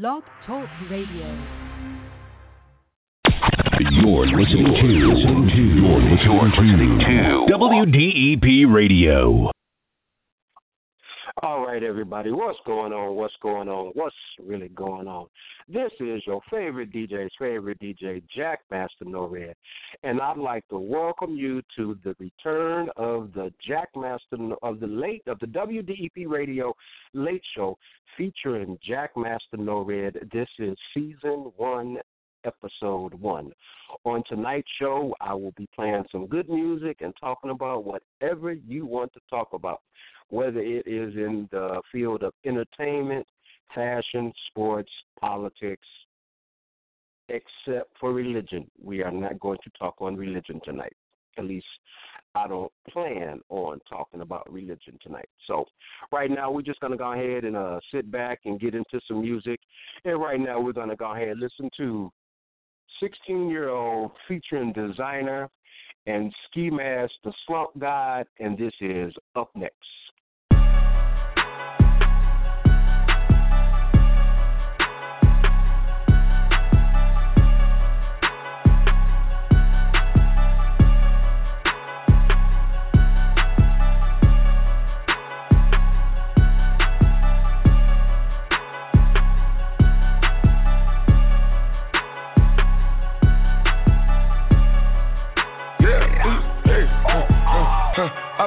Blog Talk Radio. You're listening to, you're listening to WDEP Radio. All right, everybody, what's going on? What's going on? What's really going on? This is your favorite DJ's favorite DJ, Jack Master No Red, and I'd like to welcome you to the return of the Jackmaster of the late of the WDEP Radio Late Show featuring Jackmaster Nored. This is season one, episode one. On tonight's show, I will be playing some good music and talking about whatever you want to talk about whether it is in the field of entertainment, fashion, sports, politics, except for religion. We are not going to talk on religion tonight. At least I don't plan on talking about religion tonight. So, right now we're just going to go ahead and uh, sit back and get into some music. And right now we're going to go ahead and listen to 16 year old featuring Desiigner and Ski Mask, the Slump God, and this is Up Next.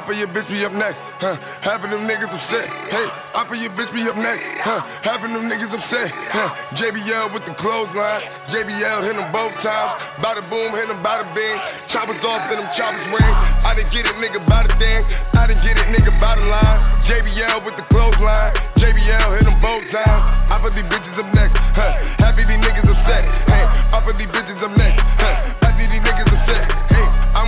Of your bitch be up next, huh? Of them niggas upset. Hey, half of your bitch be up next, huh? Of them niggas upset, huh? JBL with the clothesline. JBL hit them both times. Bada boom, hit them bada bing. Choppers off, then them choppers ring. I didn't get it, nigga, by the thing. I didn't get it, nigga, the line. JBL with the clothesline. JBL hit them both times. Half of these bitches up next, huh? Of these niggas upset. Hey, half of these bitches up next, huh?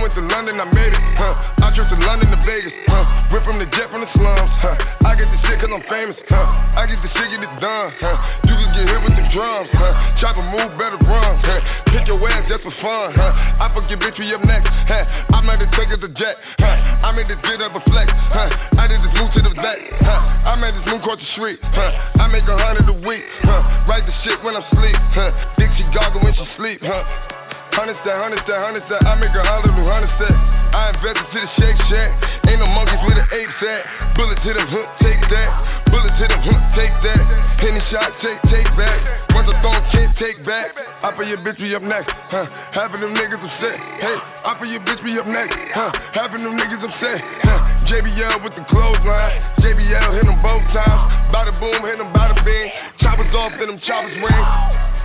Went to London, I made it, huh? I trip to London to Vegas, huh? Whip from the jet from the slums, huh? I get the shit cause I'm famous, huh? I get the shit, get it done, huh? You can get hit with the drums, huh? Chopper move, better run, huh? Pick your ass just for fun, huh? I forget bitch, we up next, huh? I made it take it to jet, huh? I made this get up a flex, huh? I did this move to the back, huh? I made this move across the street, huh? I make a hundred a week, huh? Write the shit when I'm sleep, huh? Think goggle when she sleep, huh? Hundred set, hundred set, hundred set. I make a hundred new hundred set. I invested to the Shake Shack. Ain't no monkeys with an ape set. Bullet to the hook, take that. Bullet to the hook, take that. Penny shot, take, take back. Once a thrown, can't take back. I for your bitch be up next, huh? Of them niggas upset. Hey, I for your bitch be up next, huh? Of them niggas upset, huh? JBL with the clothesline. JBL hit them both times. Bada boom, hit them bada bing. Choppers off, then them choppers ring.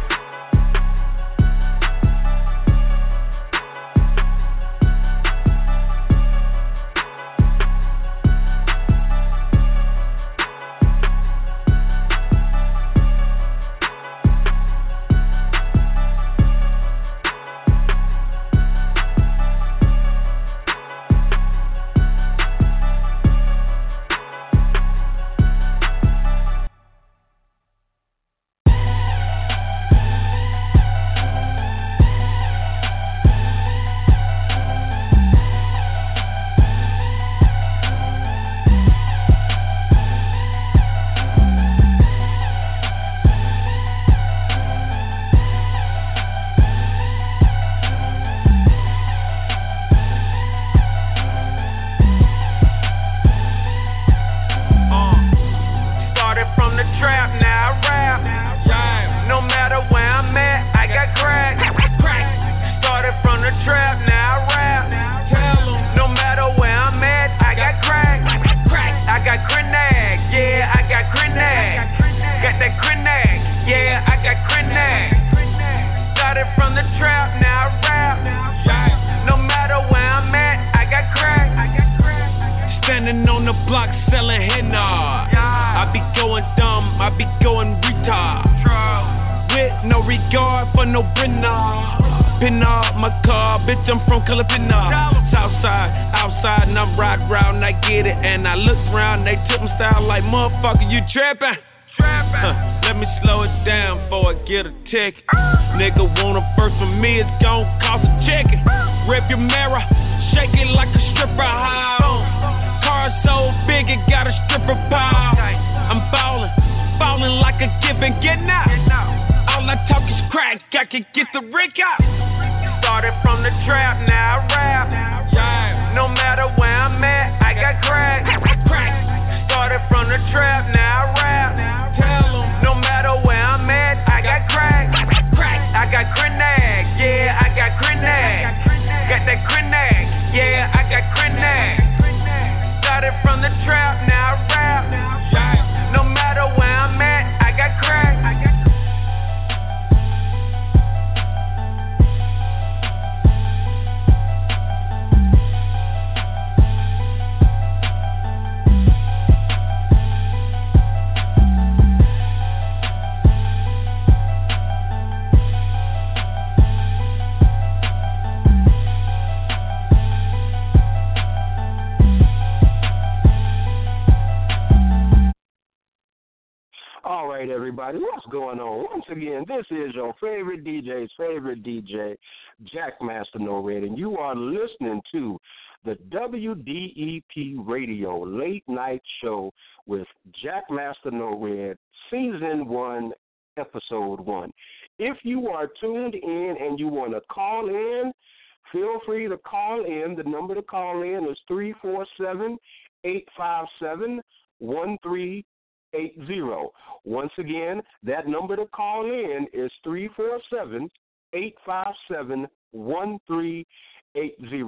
Started from the trap, now I rap. No matter where I'm at, I got crack. Started from the trap, now I rap. No matter where I'm at, I got crack. I got grenade, yeah, I got grenade. Got that grenade, yeah, I got grenade. Started from the trap, right, everybody, what's going on? Once again, this is your favorite DJ's favorite DJ, Jackmaster Nored, and you are listening to the WDEP Radio Late Night Show with Jackmaster Nored, Season 1, Episode 1. If you are tuned in and you want to call in, feel free to call in. The number to call in is 347 857 1380. Once again, that number to call in is 347 857 1380.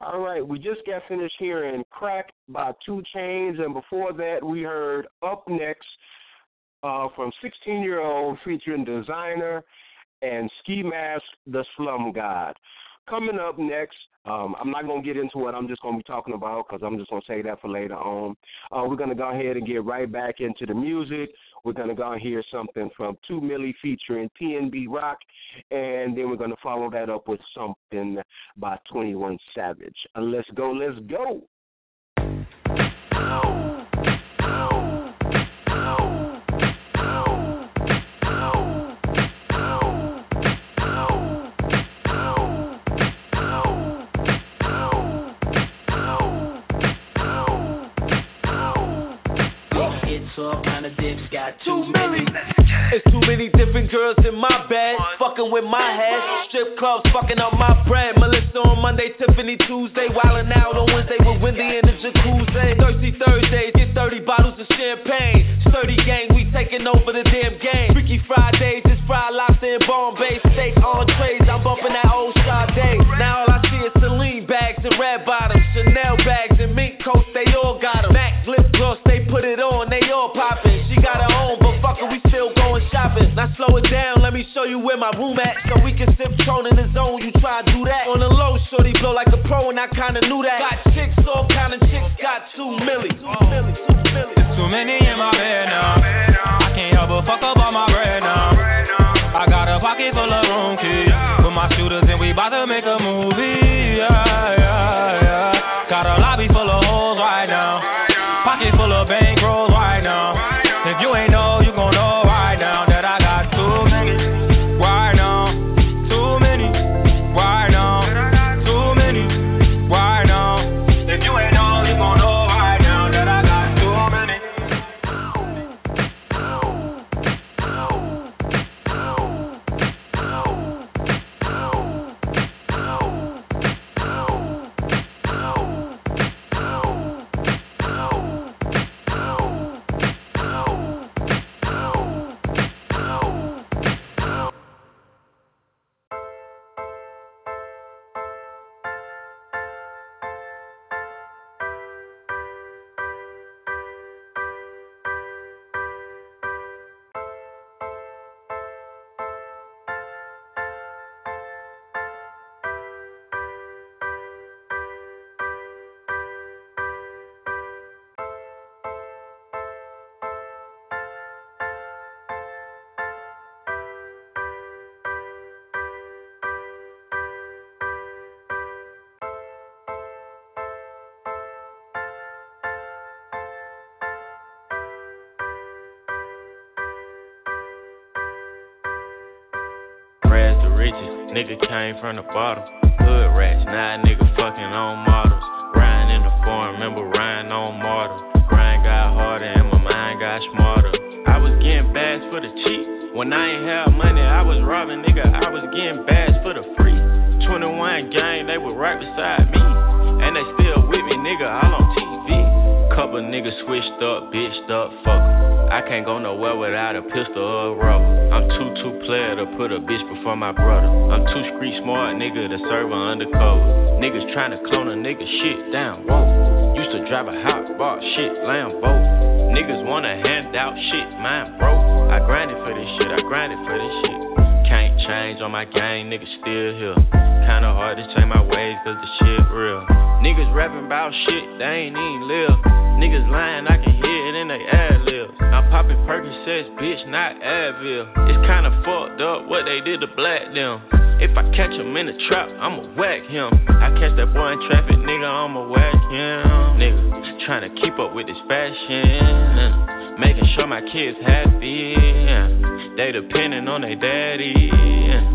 All right, we just got finished hearing Crack by Two Chainz, and before that, we heard Up Next uh, from 16 year old featuring Desiigner and Ski Mask, the Slump God. Coming up next, um, I'm not going to get into what I'm just going to be talking about because I'm just going to say that for later on. Uh, we're going to go ahead and get right back into the music. We're going to go and hear something from 2 Milly featuring PNB Rock, and then we're going to follow that up with something by 21 Savage. Uh, let's go, let's go. Kind of dips, got too many. It's too many different girls in my bed, fucking with my head. Strip clubs fucking up my bread. Melissa on Monday, Tiffany Tuesday, wildin' out on Wednesday with Wendy in the jacuzzi. Thirsty Thursdays, get 30 bottles of champagne. Sturdy gang, we taking over the damn game. Freaky Fridays, it's fried lobster and Bombay steak entrees. I'm bumping that old Sade. Now all I see is Celine bags and red bottoms, Chanel bags and mink coats. They all Slow it down, let me show you where my room at, so we can sip Tron in the zone. You try to do that on the low, shorty blow like a pro, and I kinda knew that. Got chicks, all kind of chicks, got two milli, milli. There's too many in my bed now. Uh. I can't help but fuck up all my bread now. Uh. I got a pocket full of room keys. Put my shooters and we bout to make a movie. Yeah, yeah. Came from the bottom. Hood rats, now nigga fucking on models. Riding in the foreign, remember riding on mortal. Grind got harder and my mind got smarter. I was getting bags for the cheap. When I ain't have money, I was robbing, nigga. I was getting bags for the free. 21 gang, they were right beside me. And they still with me, nigga, on TV. Niggas switched up, bitched up, fuck. I can't go nowhere without a pistol or a rubber. I'm too too player to put a bitch before my brother. I'm too street smart, nigga, to serve her undercover. Niggas trying to clone a nigga shit down, whoa. Used to drive a hot bar, shit, Lambo. Niggas wanna hand out shit, mine broke. I grinded for this shit, I grinded for this shit. Can't change on my game, niggas still here. Kinda hard to change my ways, cause the shit real. Niggas rapping about shit, they ain't even live. Niggas lying, I can hear it in they ad libs. I'm popping Percocets, bitch, not Advil. It's kinda fucked up what they did to black them. If I catch him in the trap, I'ma whack him. I catch that boy in traffic, nigga, I'ma whack him. Nigga, trying to keep up with this fashion. Making sure my kids happy. They depending on their daddy.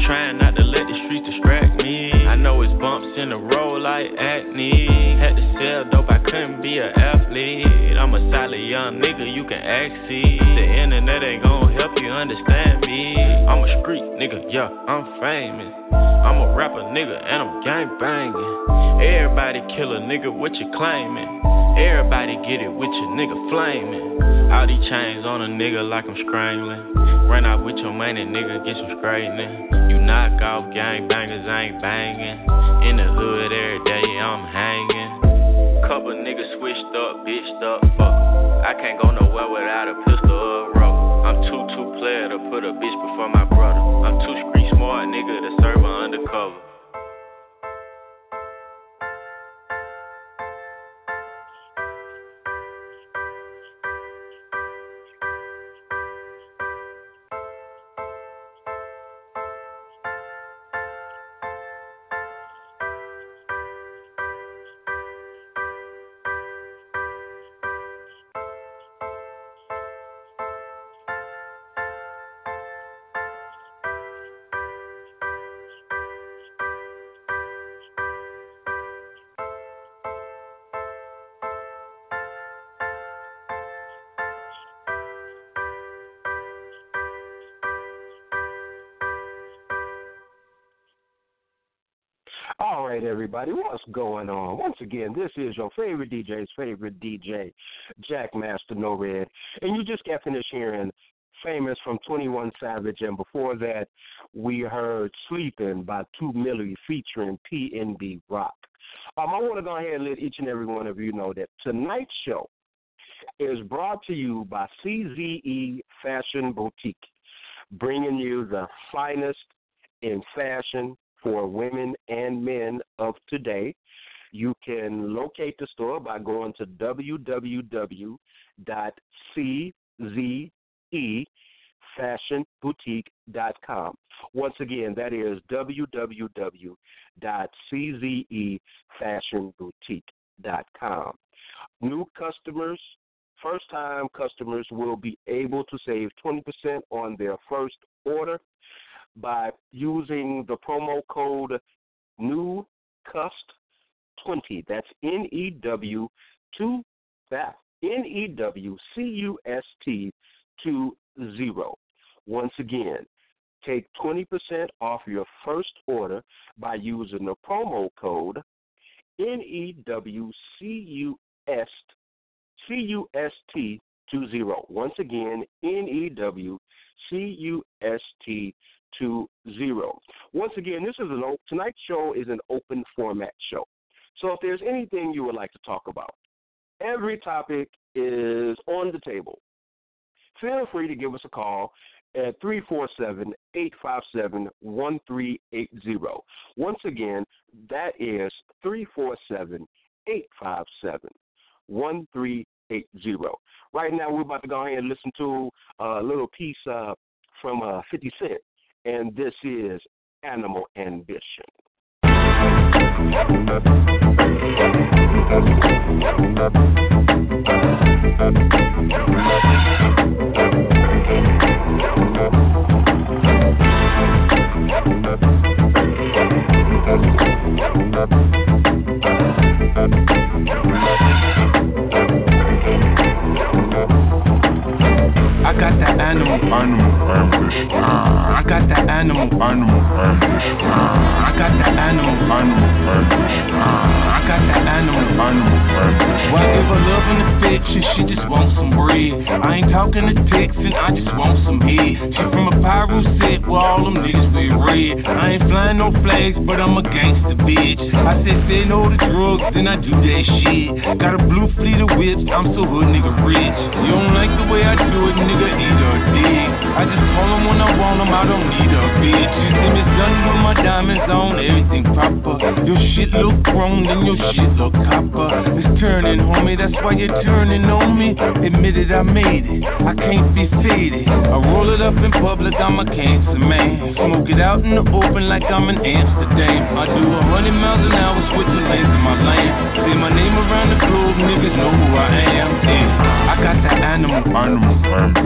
Trying not to let the streets distract me. I know it's bumps in the road like acne. Had to sell dope, I couldn't be an athlete. I'm a solid young nigga, you can see. The internet ain't gonna help you understand me. I'm a street nigga, yeah, I'm famous. I'm a rapper nigga and I'm gang banging. Everybody kill a nigga, what you claiming? Everybody get it with your nigga flaming. All these chains on a nigga like I'm scrambling. Run out with your money, nigga, get some straightening. You knock off gang bangers, ain't banging. In the hood every day, I'm hanging. Couple niggas switched up, bitched up, fuck. I can't go nowhere without a pistol or a rubber. I'm too too player to put a bitch before my brother. I'm too street smart, nigga, to serve her undercover. Everybody, what's going on? Once again, this is your favorite DJ's favorite DJ, Jackmaster Nored, and you just got finished hearing "Famous" from Twenty One Savage, and before that, we heard "Sleeping" by Two Milly featuring PNB Rock. Um, I want to go ahead and let each and every one of you know that tonight's show is brought to you by CZE Fashion Boutique, bringing you the finest in fashion for women and men of today. You can locate the store by going to www.czefashionboutique.com. Once again, that is www.czefashionboutique.com. New customers, first time customers will be able to save 20% on their first order by using the promo code NEWCUST20. That's N E W two that N E W C U S T two zero. Once again, take 20% off your first order by using the promo code N E W C U S C U S T two zero. Once again, N E W C U S T two zero. Once again, this is an tonight's show is an open format show. So if there's anything you would like to talk about, every topic is on the table. Feel free to give us a call at 347-857-1380. Once again, that is 347-857-1380. Right now, we're about to go ahead and listen to a little piece uh, from uh, 50 Cent and this is Animal Ambition. Thank you. I got that animal, animal, I got that animal, I know. I got the animal, I know. I got that animal, animal. Why give her love in the fiction? She just wants some bread. I ain't talking to Texan, I just want some head. She from a pyro set where all them niggas wear red. I ain't flying no flags, but I'm a gangster bitch. I said say no to drugs, then I do that shit. Got a blue fleet of whips, I'm so hood nigga rich. You don't like the way I do it, nigga, eat a dick. I just call them when I want them, I don't need a bitch. You see me done with my diamonds on, everything proper. Your shit look grown, then your shit look copper. It's turning, homie, that's why you're turning on me. Admitted I made it, I can't be faded. I roll it up in public, I'm a cancer man. Smoke it out in the open like I'm in Amsterdam. I do a hundred miles an hour, switching lanes in my lane. Say my name around the globe, niggas know who I am. Yeah. I got that animal, animal,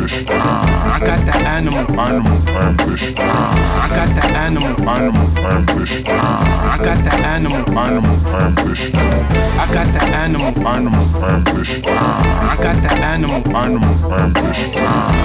Ah, I got that animal, animal, ambition. Ah, I got that animal, animal, ambition. Ah, I got that animal, animal, I got that animal, animal, I got that animal, animal, I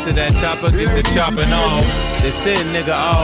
after that chopper get the chopping off. They say a nigga off,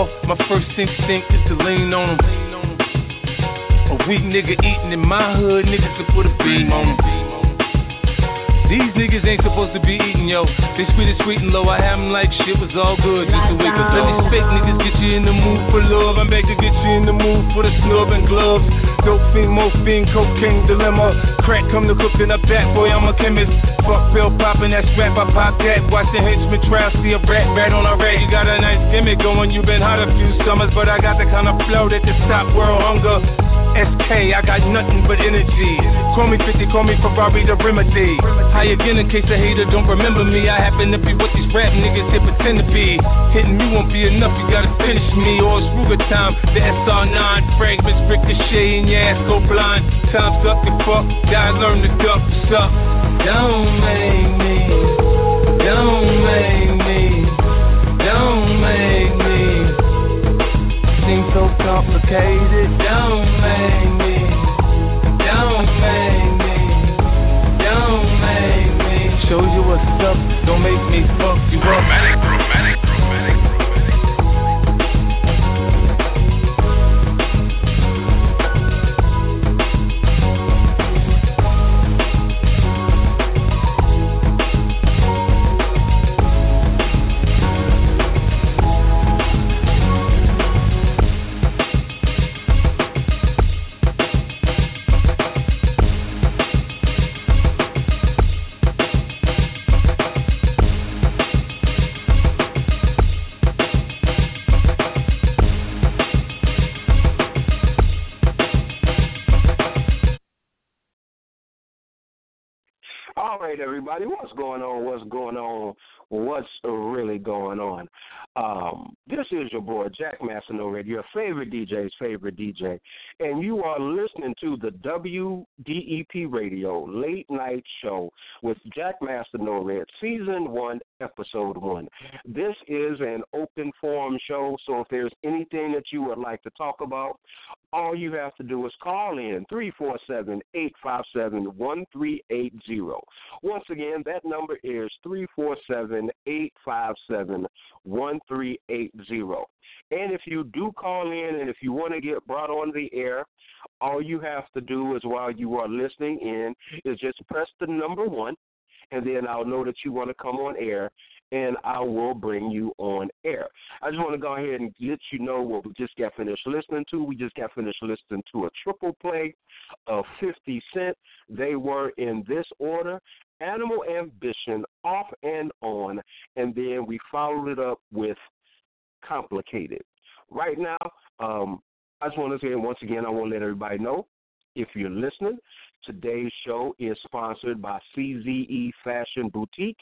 soft, my first instinct is to lean on him. A weak nigga eating in my hood, niggas can put a beam on him. These niggas ain't supposed to be eating, yo. They sweet and sweet and low. I have 'em like shit was all good just a week. Cause let these fake niggas get you in the mood for love. I'm back to get you in the mood for the snub and gloves. Dope fiend, morphine, cocaine dilemma. Crack come to cooking up that boy, I'm a chemist. Fuck pill popping that strap, I pop that. Watch the henchman trial, see a rat, rat on a rat. You got a nice gimmick going, you been hot a few summers, but I got the kind of flow that can stop world hunger. SK, I got nothing but energy. Call me 50, call me Ferrari the remedy. High again in case a hater don't remember me. I happen to be what these rap niggas here pretend to be. Hitting me won't be enough, you gotta finish me. Or it's Ruger time. The SR9 fragments ricochet and your ass go blind. Time's up, you fuck. Gotta learn to duck, suck. Don't make me. Don't make me. Don't make me. Seems so complicated. Don't make me. What's up. Don't make me fuck you up. What's going on? What's really going on? Um, this is your boy Jackmaster Nored, your favorite DJ's favorite DJ, and you are listening to the WDEP Radio Late Night Show with Jackmaster Nored, Season One, Episode One. This is an open forum show, so if there's anything that you would like to talk about, all you have to do is call in 347-857-1380. Once again, that number is 347-857-1380. And if you do call in and if you want to get brought on the air, all you have to do is while you are listening in is just press the number 1 and then I'll know that you want to come on air and I will bring you on air. I just want to go ahead and let you know what we just got finished listening to. We just got finished listening to a triple play of 50 Cent. They were in this order Animal Ambition, Off and On, and then we followed it up with Complicated. Right now, um, I just want to say once again, I want to let everybody know if you're listening, today's show is sponsored by CZE Fashion Boutique.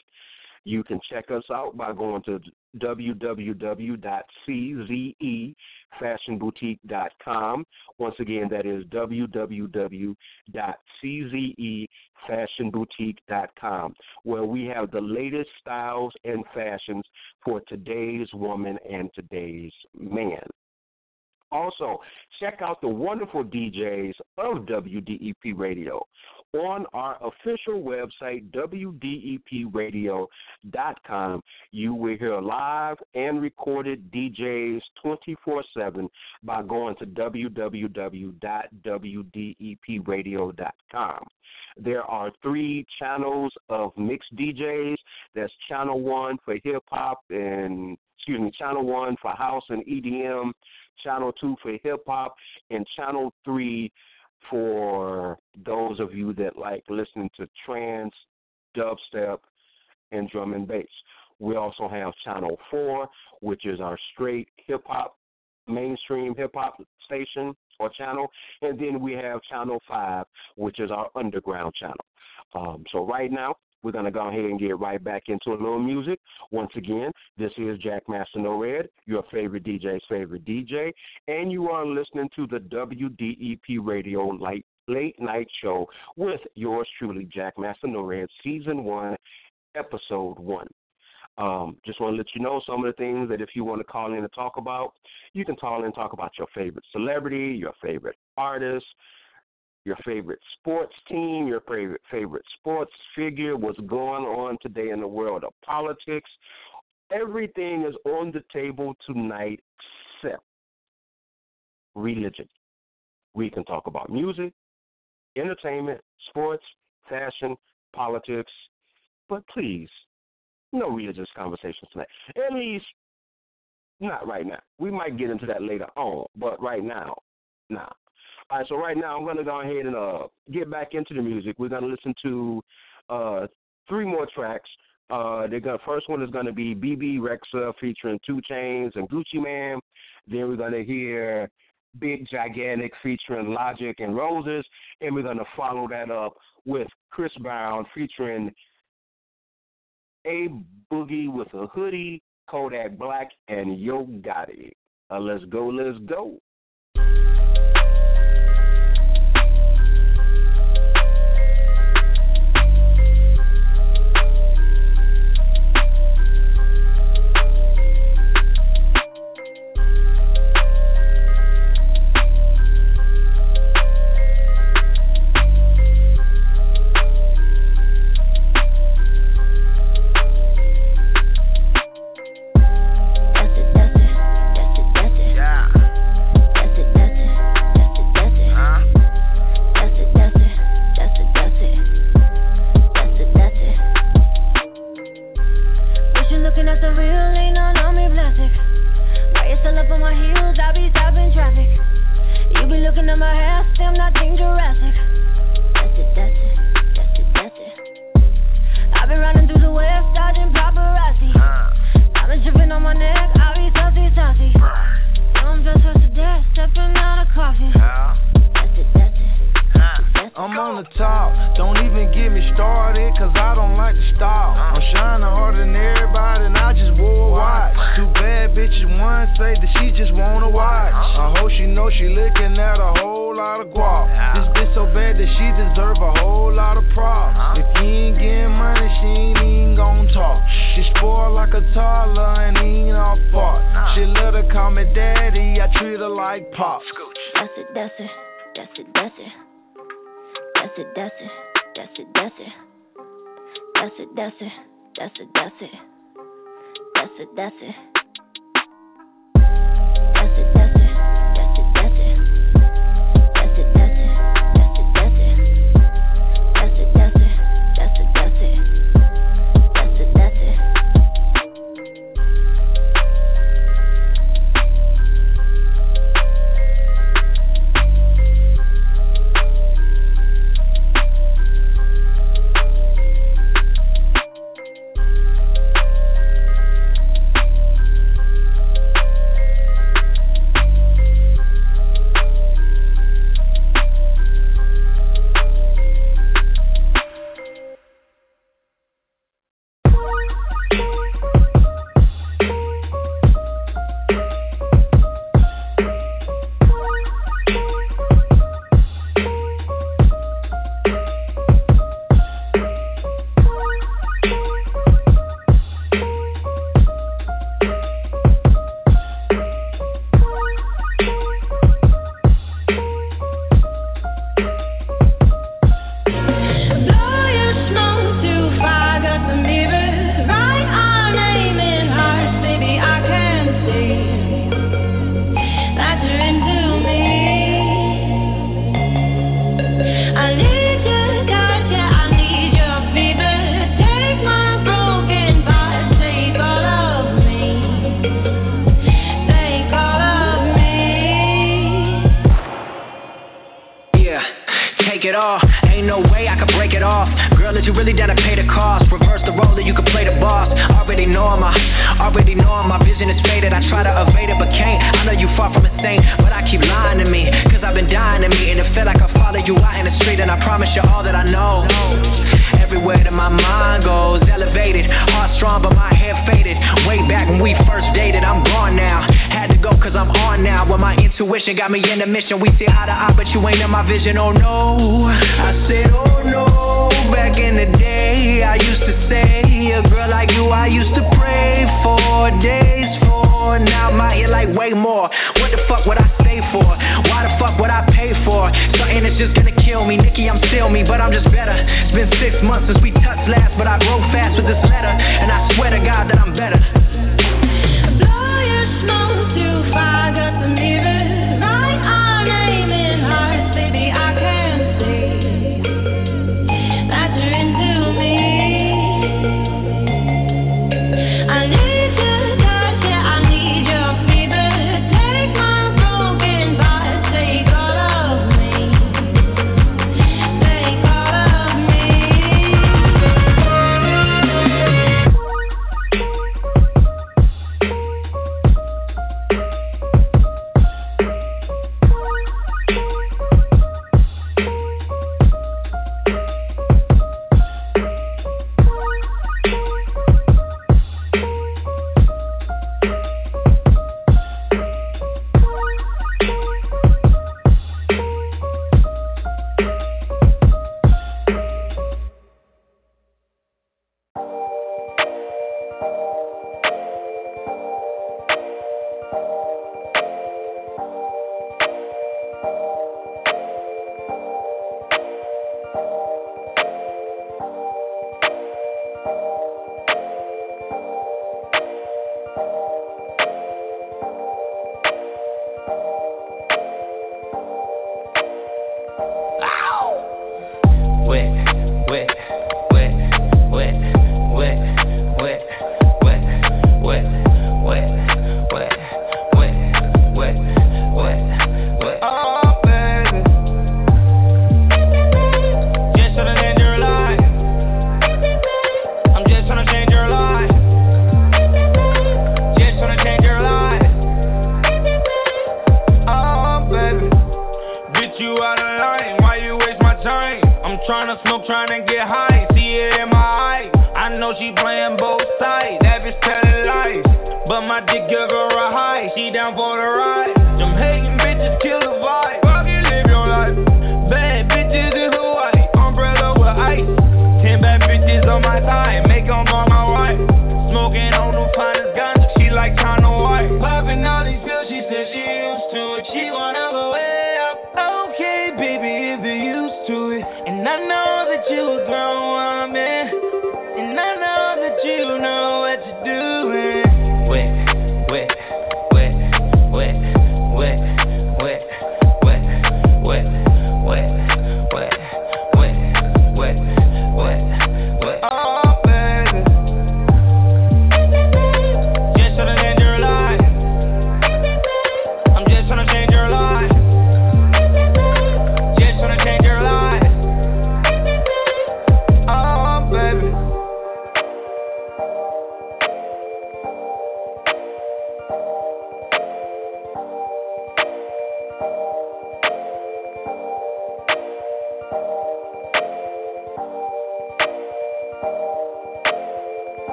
You can check us out by going to www.czefashionboutique.com. Once again, that is www.czefashionboutique.com, where we have the latest styles and fashions for today's woman and today's man. Also, check out the wonderful DJs of WDEP Radio on our official website, WDEPradio.com. You will hear live and recorded DJs 24 7 by going to www.wdepradio.com. There are three channels of mixed DJs. That's channel one for hip hop and excuse me, channel one for house and EDM, channel two for hip hop, and channel three for those of you that like listening to trance, dubstep, and drum and bass. We also have channel four, which is our straight hip hop, mainstream hip hop station or channel, and then we have channel five, which is our underground channel. Um, so right now, we're going to go ahead and get right back into a little music. Once again, this is Jackmaster Nored, your favorite DJ's favorite DJ, and you are listening to the WDEP Radio Late, late Night Show with yours truly, Jackmaster Nored, Season 1, Episode 1. Um, just want to let you know some of the things that if you want to call in and talk about, you can call in and talk about your favorite celebrity, your favorite artist, your favorite sports team, your favorite favorite sports figure, what's going on today in the world of politics. Everything is on the table tonight except religion. We can talk about music, entertainment, sports, fashion, politics, but please, no religious conversations tonight. At least not right now. We might get into that later on, but right now, nah. All right, so right now I'm gonna go ahead and uh, get back into the music. We're gonna listen to uh, three more tracks. Uh, the first one is gonna be Bebe Rexha featuring Two Chainz and Gucci Mane. Then we're gonna hear Big Gigantic featuring Logic and Rozes, and we're gonna follow that up with Chris Brown featuring A Boogie with a Hoodie, Kodak Black, and Yo Gotti. Uh, let's go, let's go.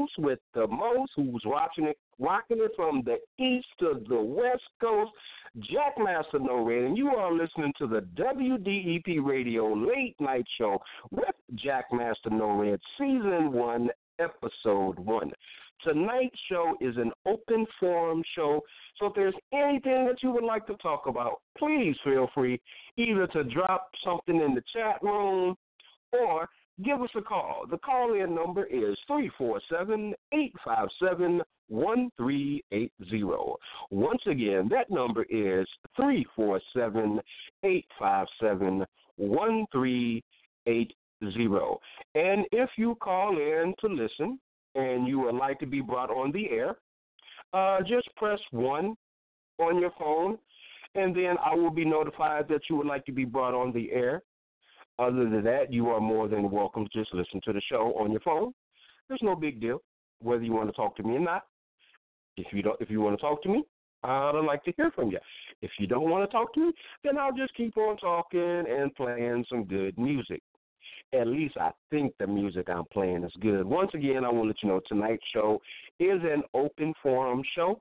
Host with the most, who's watching it, rocking it from the east to the west coast, Jackmaster Nored, and you are listening to the WDEP Radio Late Night Show with Jackmaster Nored, Season One, Episode One. Tonight's show is an open forum show, so if there's anything that you would like to talk about, please feel free either to drop something in the chat room or give us a call. The call in number is 347 857 1380. Once again, that number is 347 857 1380. And if you call in to listen, and you would like to be brought on the air, uh, just press 1 on your phone, and then I will be notified that you would like to be brought on the air. Other than that, you are more than welcome to just listen to the show on your phone. There's no big deal whether you want to talk to me or not. If you don't, if you want to talk to me, I'd like to hear from you. If you don't want to talk to me, then I'll just keep on talking and playing some good music at least I think the music I'm playing is good. Once again, I want to let you know tonight's show is an open forum show.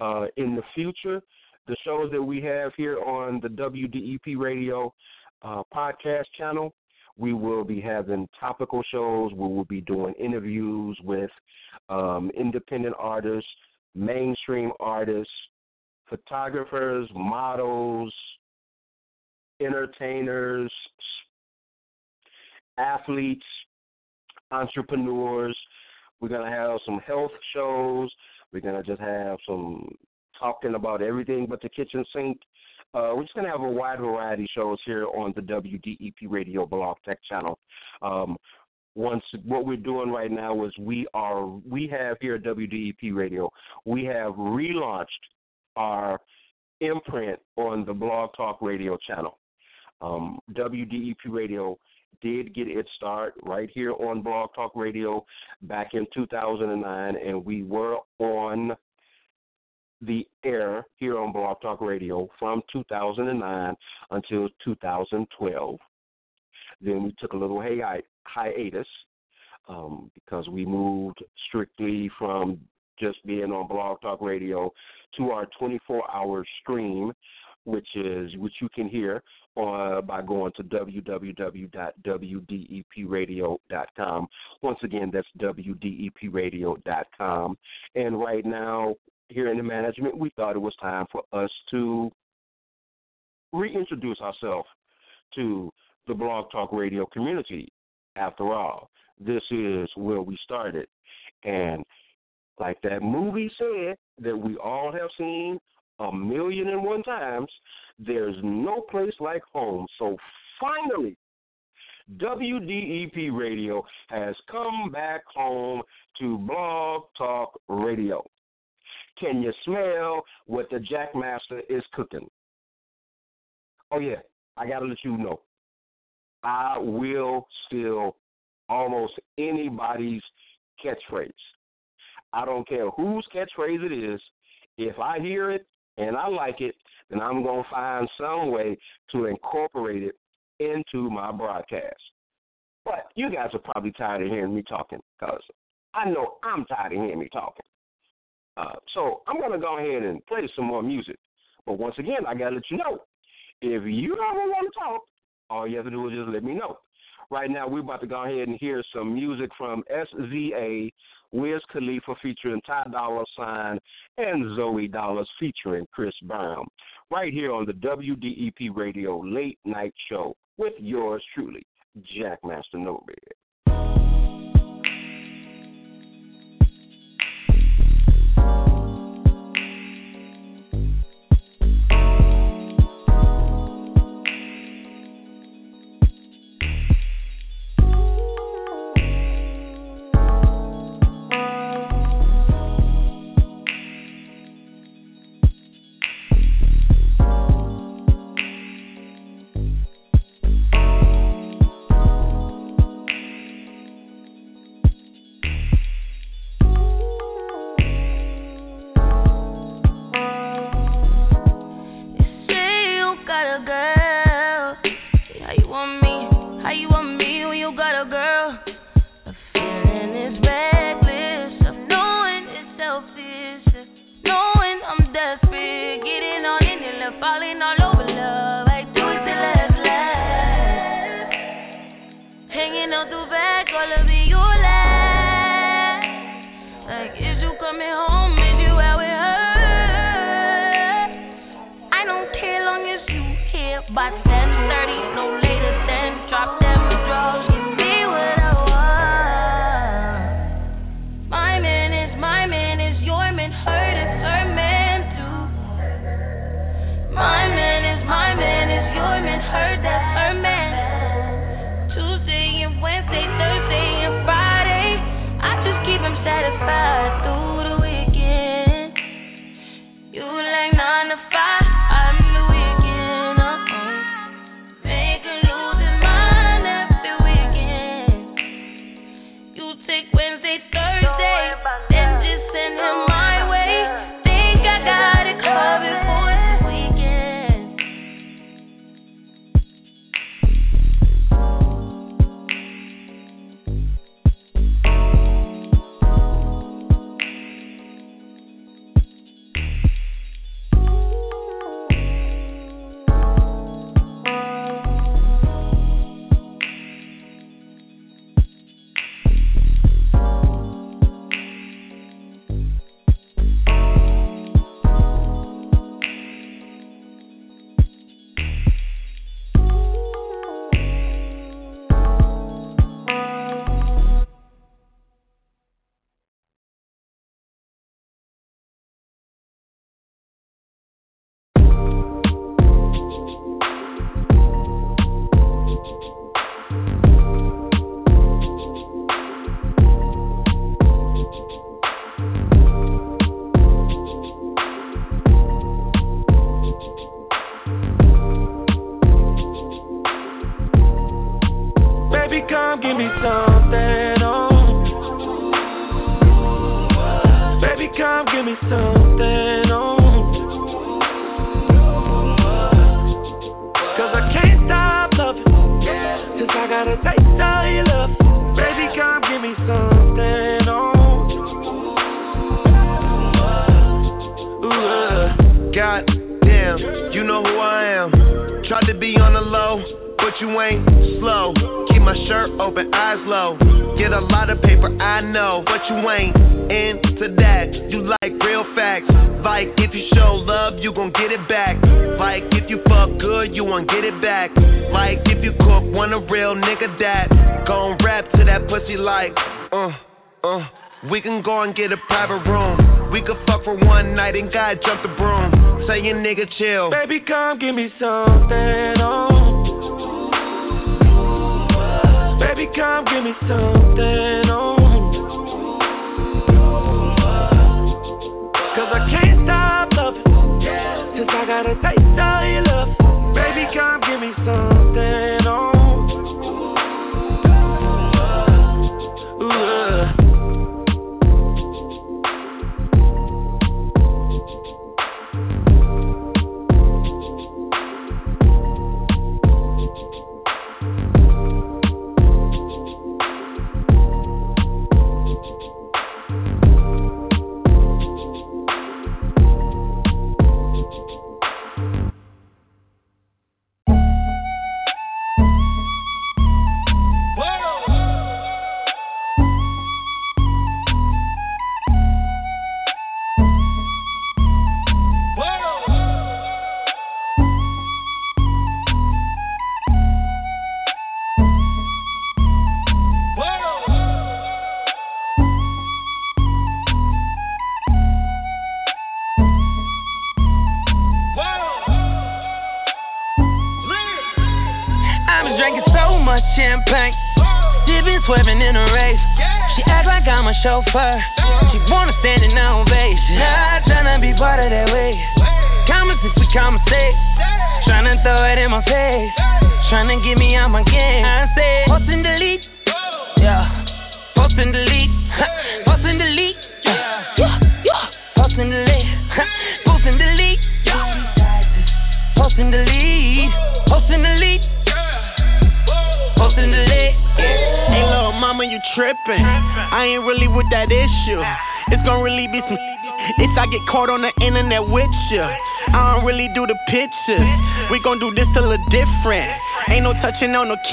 Uh, in the future, the shows that we have here on the WDEP Radio uh, podcast channel, we will be having topical shows. We will be doing interviews with um, independent artists, mainstream artists, photographers, models, entertainers, athletes, entrepreneurs. We're going to have some health shows. We're going to just have some talking about everything but the kitchen sink. Uh, we're just going to have a wide variety of shows here on the WDEP Radio Blog Talk channel. Um, once what we're doing right now is we are we have here at WDEP Radio we have relaunched our imprint on the Blog Talk Radio channel. Um, WDEP Radio did get its start right here on Blog Talk Radio back in 2009, and we were on the air here on Blog Talk Radio from 2009 until 2012. Then we took a little hi- hiatus um, because we moved strictly from just being on Blog Talk Radio to our 24-hour stream, which is which you can hear uh, by going to www.wdepradio.com. Once again, that's wdepradio.com. And right now, here in the management, we thought it was time for us to reintroduce ourselves to the Blog Talk Radio community. After all, this is where we started. And like that movie said that we all have seen a million and one times, there's no place like home. So finally, WDEP Radio has come back home to Blog Talk Radio. Can you smell what the Jackmaster is cooking? Oh yeah, I gotta let you know. I will steal almost anybody's catchphrase. I don't care whose catchphrase it is. If I hear it and I like it, then I'm going to find some way to incorporate it into my broadcast. But you guys are probably tired of hearing me talking because I know I'm tired of hearing me talking. Uh, so I'm going to go ahead and play some more music. But once again, I got to let you know if you ever want to talk, all you have to do is just let me know. Right now, we're about to go ahead and hear some music from SZA, Wiz Khalifa featuring Ty Dolla Sign, and Zoey Dollaz featuring Chris Brown. Right here on the WDEP Radio Late Night Show with yours truly, Jackmaster Nored.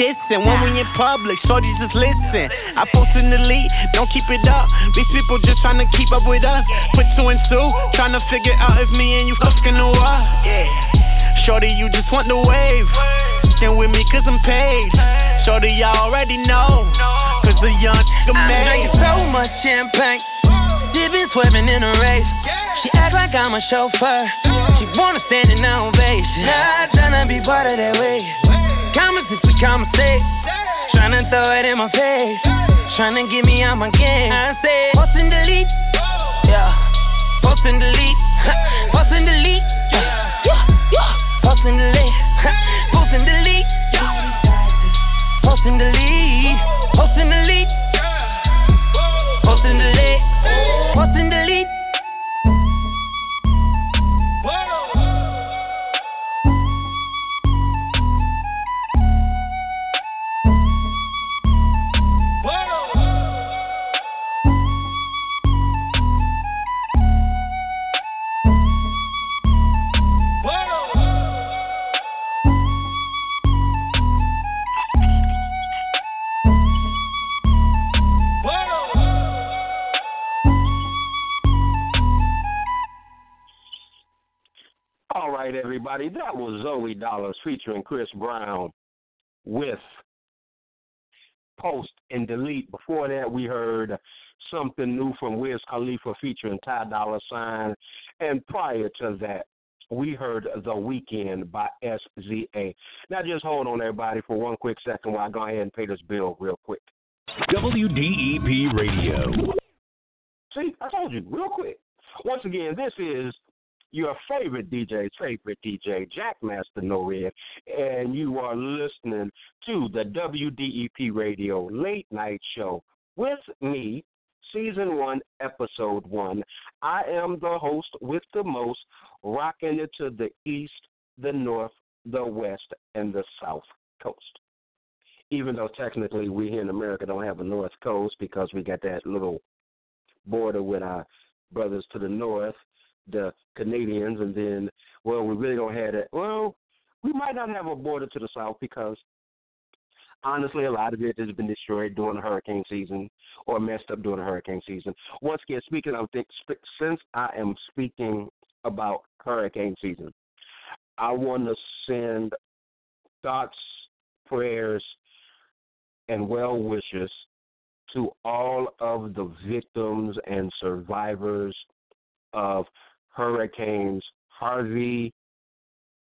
Kissing. When we in public, shorty just listen. I post in the lead, don't keep it up. These people just tryna keep up with us. Put two and two, tryna figure out if me and you fucking or what. Shorty, you just want the wave. Stand with me cause I'm paid. Shorty, y'all already know. Cause the young nigga made. I'm drinking so much champagne. She been swerving in a race. She act like I'm a chauffeur. She wanna stand in ovation. Not tryna be part of that way. Common sense, we conversate. Tryna throw it in my face. Tryna get me out my game. I say, post and delete. Yeah. Post and delete. Post and delete. Yeah. Yeah. Post and delete. Everybody. That was Zoey Dollaz featuring Chris Brown with Post and Delete. Before that, we heard something new from Wiz Khalifa featuring Ty Dolla Sign. And prior to that, we heard The Weekend by SZA. Now, just hold on, everybody, for one quick second while I go ahead and pay this bill real quick. WDEP Radio. See, I told you, real quick. Once again, this is your favorite DJ's favorite DJ, Jackmaster Nored, and you are listening to the WDEP Radio Late Night Show with me, Season 1, Episode 1. I am the host with the most, rocking it to the east, the north, the west, and the south coast. Even though technically we here in America don't have a north coast because we got that little border with our brothers to the north, the Canadians, and then, well, we really don't have that. Well, we might not have a border to the south because honestly, a lot of it has been destroyed during the hurricane season or messed up during the hurricane season. Once again, speaking of things, since I am speaking about hurricane season, I want to send thoughts, prayers, and well wishes to all of the victims and survivors of hurricanes Harvey,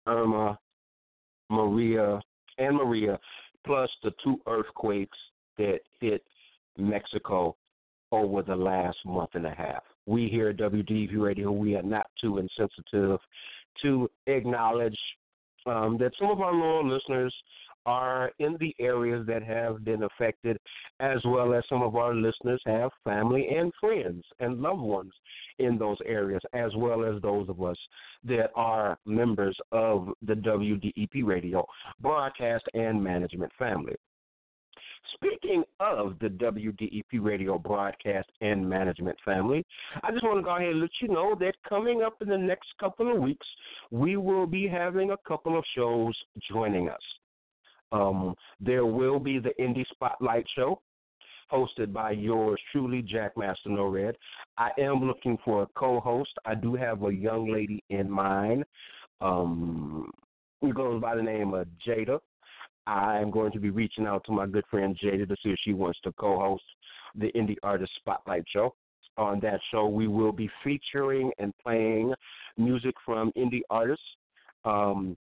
Irma, Maria, and Maria, plus the two earthquakes that hit Mexico over the last month and a half. We here at WDEP Radio, we are not too insensitive to acknowledge um, that some of our loyal listeners are in the areas that have been affected, as well as some of our listeners have family and friends and loved ones in those areas, as well as those of us that are members of the WDEP radio broadcast and management family. Speaking of the WDEP radio broadcast and management family, I just want to go ahead and let you know that coming up in the next couple of weeks, we will be having a couple of shows joining us. Um, there will be the Indie Spotlight Show, hosted by yours truly, Jackmaster Nored. I am looking for a co-host. I do have a young lady in mind. Um, who goes by the name of Jada. I'm going to be reaching out to my good friend Jada to see if she wants to co-host the Indie Artist Spotlight Show. On that show, we will be featuring and playing music from indie artists um,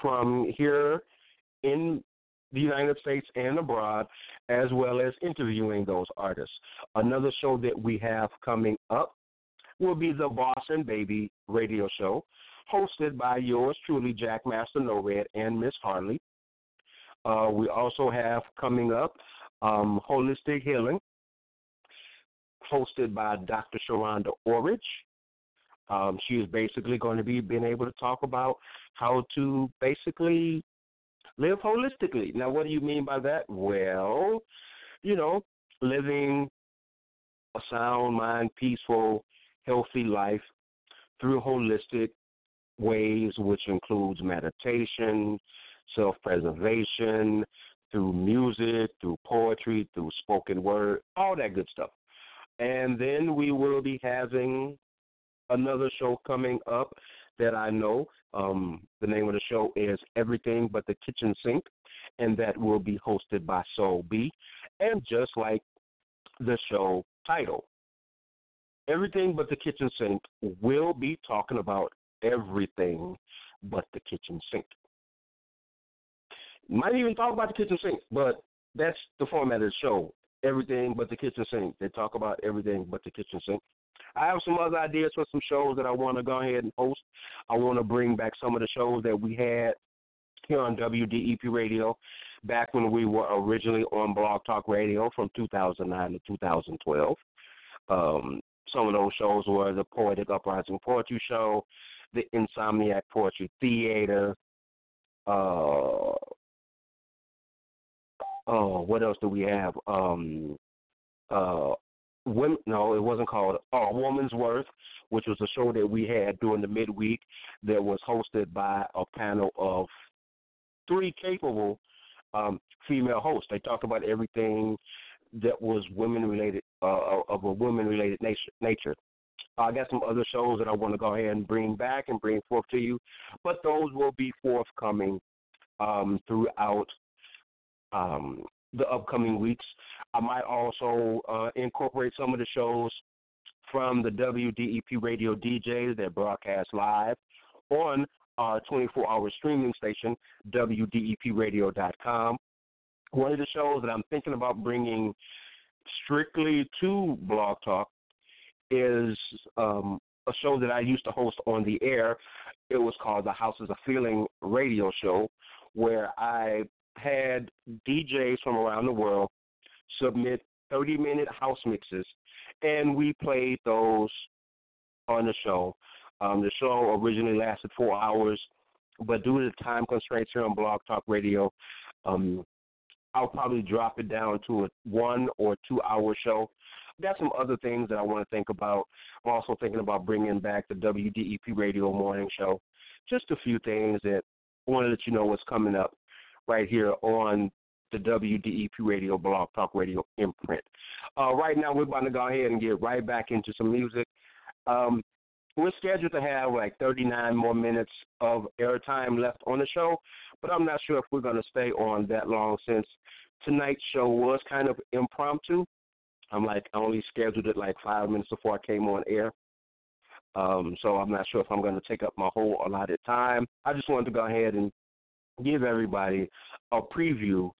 from here in the United States and abroad, as well as interviewing those artists. Another show that we have coming up will be the Boston Baby radio show, hosted by yours truly, Jackmaster Nored and Miss Harley. Uh, we also have coming up um, Holistic Healing, hosted by Dr. Sharonda Orridge. Um, she is basically going to be being able to talk about how to basically live holistically. Now, what do you mean by that? Well, you know, living a sound mind, peaceful, healthy life through holistic ways, which includes meditation, self preservation, through music, through poetry, through spoken word, all that good stuff. And then we will be having another show coming up that I know. Um, the name of the show is Everything But the Kitchen Sink, and that will be hosted by Soul B. And just like the show title, Everything But the Kitchen Sink will be talking about everything but the kitchen sink. Might even talk about the kitchen sink, but that's the format of the show. Everything but the kitchen sink. They talk about everything but the kitchen sink. I have some other ideas for some shows that I want to go ahead and host. I want to bring back some of the shows that we had here on WDEP Radio back when we were originally on Blog Talk Radio from 2009 to 2012. Um, some of those shows were the Poetic Uprising Poetry Show, the Insomniac Poetry Theater. Uh, oh, what else do we have? Um, uh, women, no, it wasn't called uh, Woman's Worth, which was a show that we had during the midweek that was hosted by a panel of three capable um, female hosts. They talked about everything that was women related, uh, of a women related nature. I got some other shows that I want to go ahead and bring back and bring forth to you, but those will be forthcoming um, throughout um, the upcoming weeks. I might also uh, incorporate some of the shows from the WDEP radio DJs that broadcast live on our 24 hour streaming station, WDEPradio.com. One of the shows that I'm thinking about bringing strictly to Blog Talk is um, a show that I used to host on the air. It was called the Houses of Feeling radio show, where I had DJs from around the world submit 30 minute house mixes, and we played those on the show. Um, the show originally lasted four hours, but due to the time constraints here on Blog Talk Radio, um, I'll probably drop it down to a one or two hour show. Got some other things that I want to think about. I'm also thinking about bringing back the WDEP Radio Morning Show. Just a few things that I want to let you know what's coming up right here on the WDEP Radio Blog Talk Radio imprint. Uh, right now, we're about to go ahead and get right back into some music. Um, we're scheduled to have like 39 more minutes of airtime left on the show, but I'm not sure if we're going to stay on that long since tonight's show was kind of impromptu. I'm like I only scheduled it like five minutes before I came on air. Um, so I'm not sure if I'm going to take up my whole allotted time. I just wanted to go ahead and give everybody a preview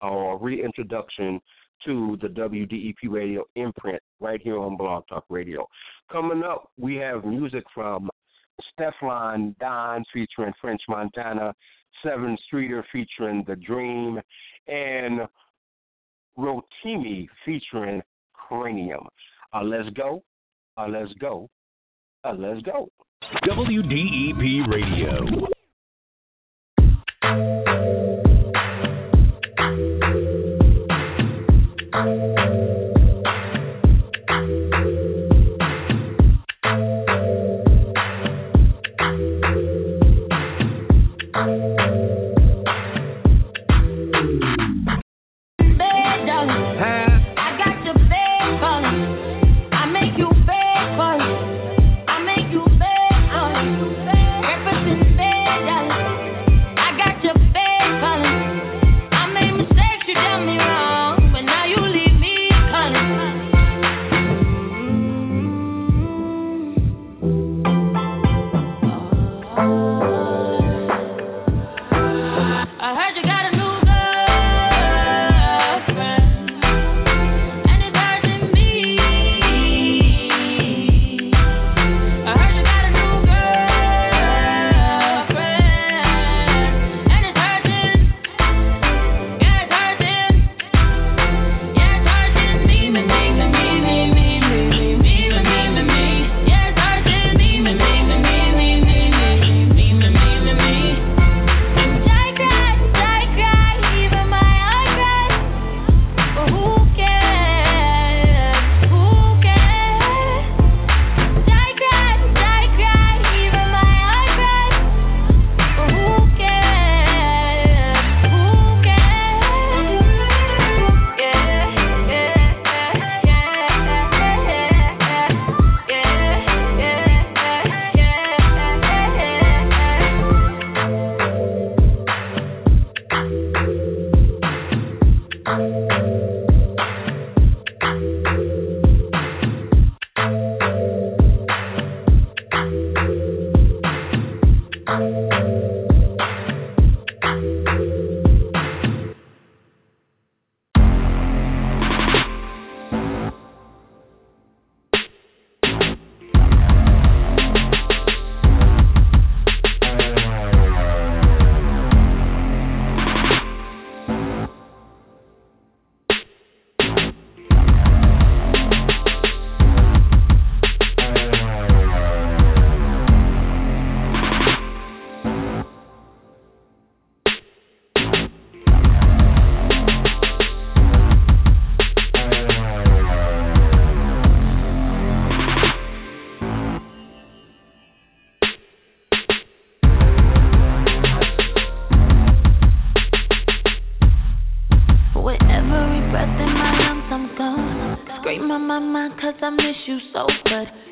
or reintroduction to the WDEP radio imprint right here on Blog Talk Radio. Coming up, we have music from Stefflon Don featuring French Montana, Sevyn Streeter featuring The Dream, and Rotimi featuring Cranium. Uh, let's go. Uh, let's go. Uh, let's go. WDEP Radio. Thank you. my mind, cause I miss you so, but.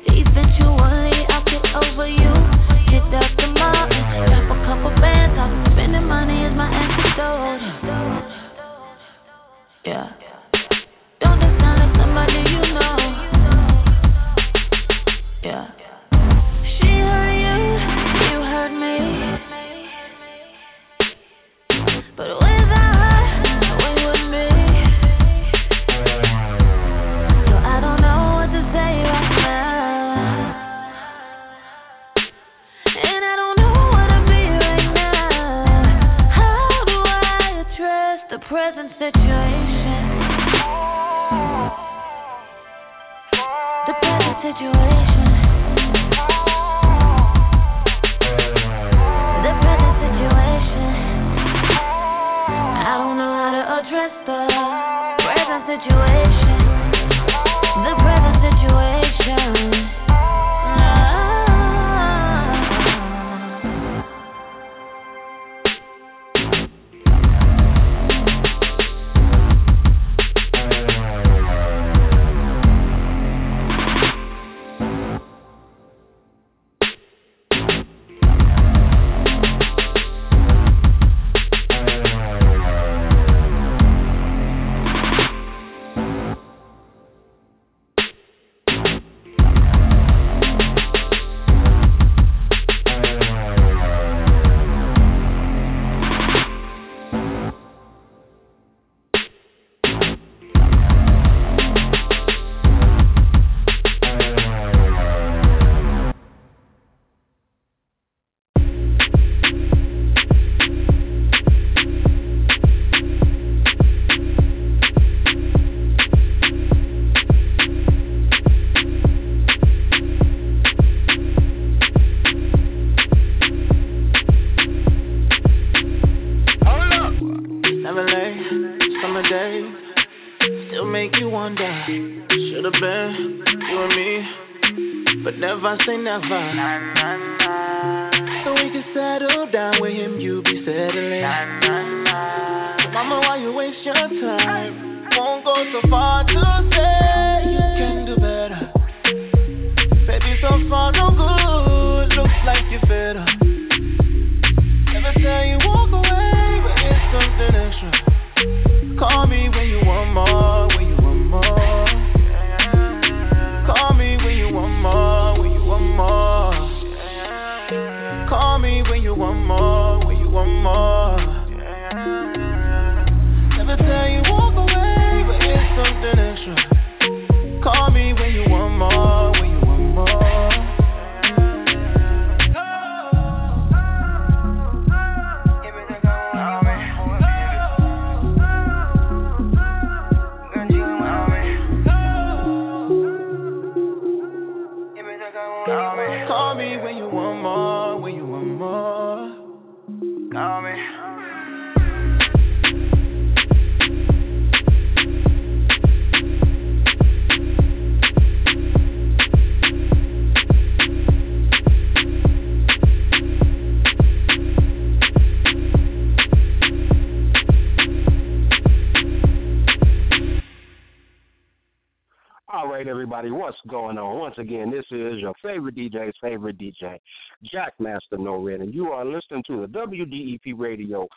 Everybody, what's going on? Once again, this is your favorite DJ's favorite DJ, Jackmaster Nored, and you are listening to the WDEP Radio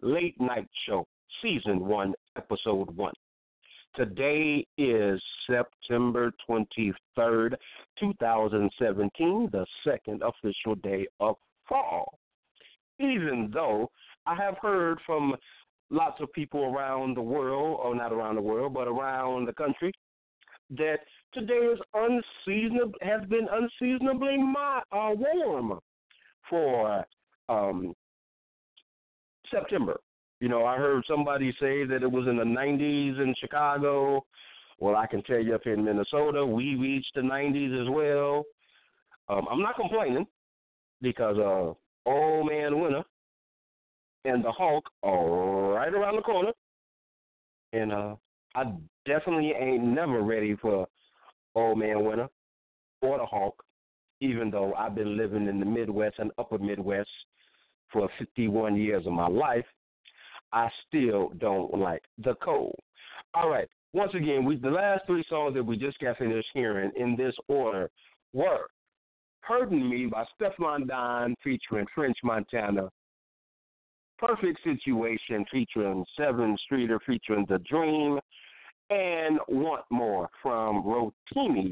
Late Night Show, Season 1, Episode 1. Today is September 23rd, 2017, the second official day of fall. Even though I have heard from lots of people around the world, or not around the world, but around the country, that today is unseasonable has been unseasonably mi- uh, warm for um, September. You know, I heard somebody say that it was in the 90s in Chicago. Well, I can tell you up in Minnesota, we reached the 90s as well. Um, I'm not complaining because uh, old man winter and the Hulk are right around the corner, and uh, I definitely ain't never ready for old man winter or the Hulk, even though I've been living in the Midwest and upper Midwest for 51 years of my life. I still don't like the cold. All right. Once again, we the last three songs that we just got finished hearing in this order were Hurting Me by Stefflon Don featuring French Montana, Perfect Situation featuring Sevyn Streeter featuring The Dream, and Want More from Rotimi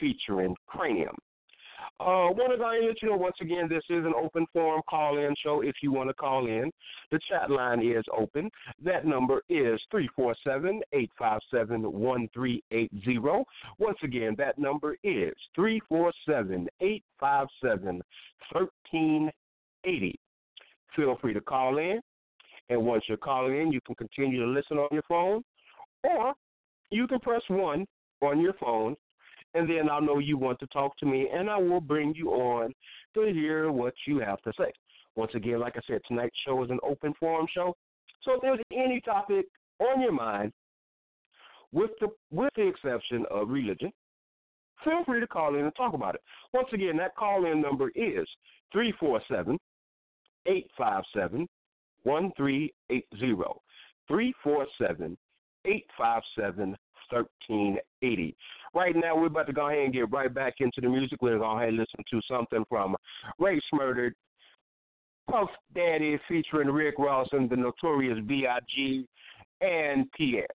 featuring Kranium. Uh, want to let you know once again, this is an open forum call in show if you want to call in. The chat line is open. That number is 347 857 1380. Once again, that number is 347 857 1380. Feel free to call in. And once you're calling in, you can continue to listen on your phone, or you can press 1 on your phone and then I'll know you want to talk to me, and I will bring you on to hear what you have to say. Once again, like I said, tonight's show is an open forum show, so if there's any topic on your mind, with the with the exception of religion, feel free to call in and talk about it. Once again, that call in number is three four seven eight five seven one three eight zero three four seven eight five seven thirteen eighty. Right now, we're about to go ahead and get right back into the music. We're going to go ahead and listen to something from Rae Sremmurd, Puff Daddy featuring Rick Ross and the Notorious B.I.G. and Pierre.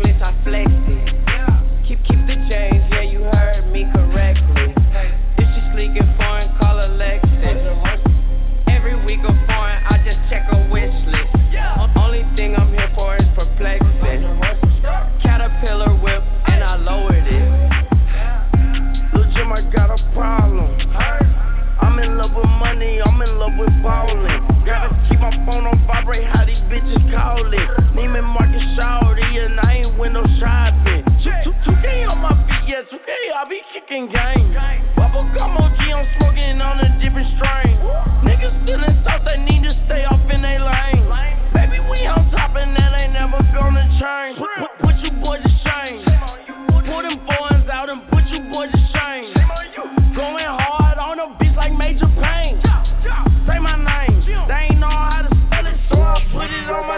necklace, I flexed it. Keep, keep the change, yeah, you heard me correctly. If she sleeking foreign, call Alexis. Every week of foreign, I just check a wish list. Only thing I'm here for is perplexing. Caterpillar whip, and I lowered it. Lil Jim, got a problem love with money, I'm in love with balling. Gotta keep my phone on vibrate, how these bitches call it? Name Neiman Marcus shawty, and I ain't window shopping. 2K on my feet, yeah, 2K, I be kicking game. Bubble gum OG, I'm smoking on a different strain. Niggas still in South, they need to stay off in they lane. Baby, we on top, and that ain't never gonna change. Put, put, you boys to shame. Put them boys out and put you boys to shame.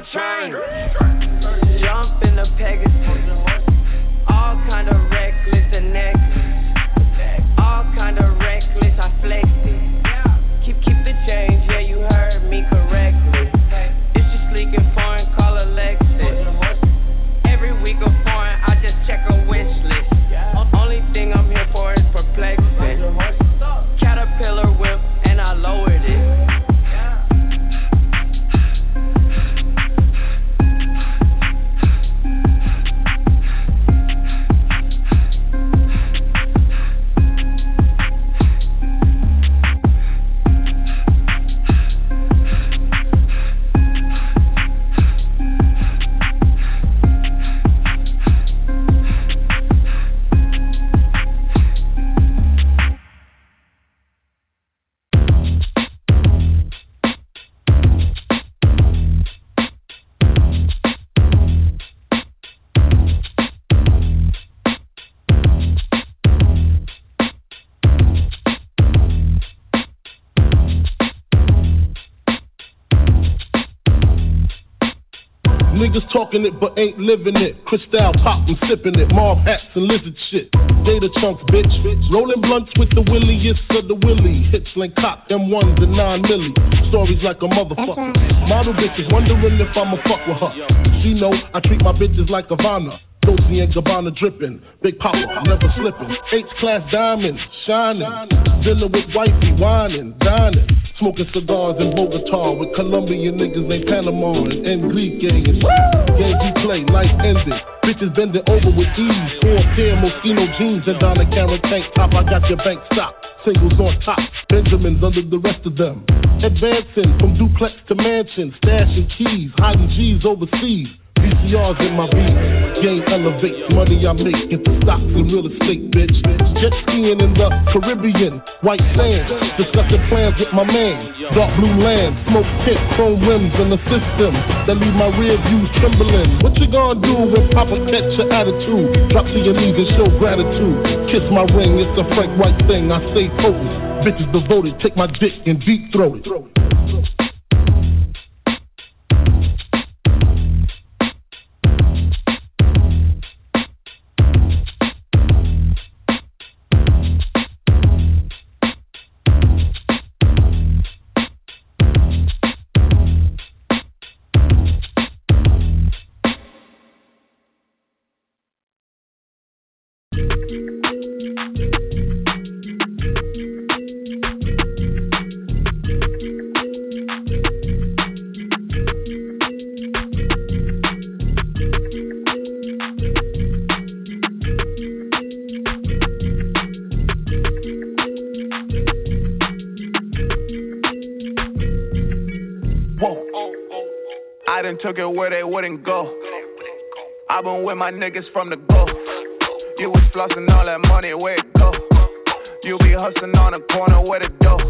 It on my chain. Jump in the Pegasus. All kind of reckless and necklace. All kind of reckless, I flex it. Keep keep the change, yeah, you heard me correctly. It's just leaking foreign, call a Lexus. Every week a foreign, I just check a wish list. Only thing I'm here for is perplexing. Caterpillar whip, and I lowered it. Niggas talking it but ain't living it. Cristal pop and sipping it. Marv hats and lizard shit. Data chunks, bitch. Rolling blunts with the williest of the willy. Hits like cock, M1s and 9 milli. Stories like a motherfucker. Model bitches wondering if I'ma fuck with her. She know I treat my bitches like Havana. Dolce and Gabbana dripping, Big Papa never slipping. H class diamonds shining, dinner with wifey whining, dining, smoking cigars in Bogota with Colombian niggas named Panama and Enrique and we play, life ended. Bitches bending over with ease, four pair Moschino jeans and Donna Karen tank top. I got your bank stopped. Singles on top, Benjamins under the rest of them. Advancing from duplex to mansion, stashing keys, hiding G's overseas. VCRs in my beat. Game elevates, money I make into stocks and real estate, bitch. Jet skiing in the Caribbean, white sand. Discussing plans with my man. Dark blue land, smoke tint, chrome rims in the system that leave my rear views trembling. What you gonna do when Papa catch your attitude? Drop to your knees and show gratitude. Kiss my ring, it's a Frank White thing. I say potent. Bitches devoted, take my dick and deep throat it. With my niggas from the go. You was flossing all that money, where it go? You be hustling on the corner, where the dough?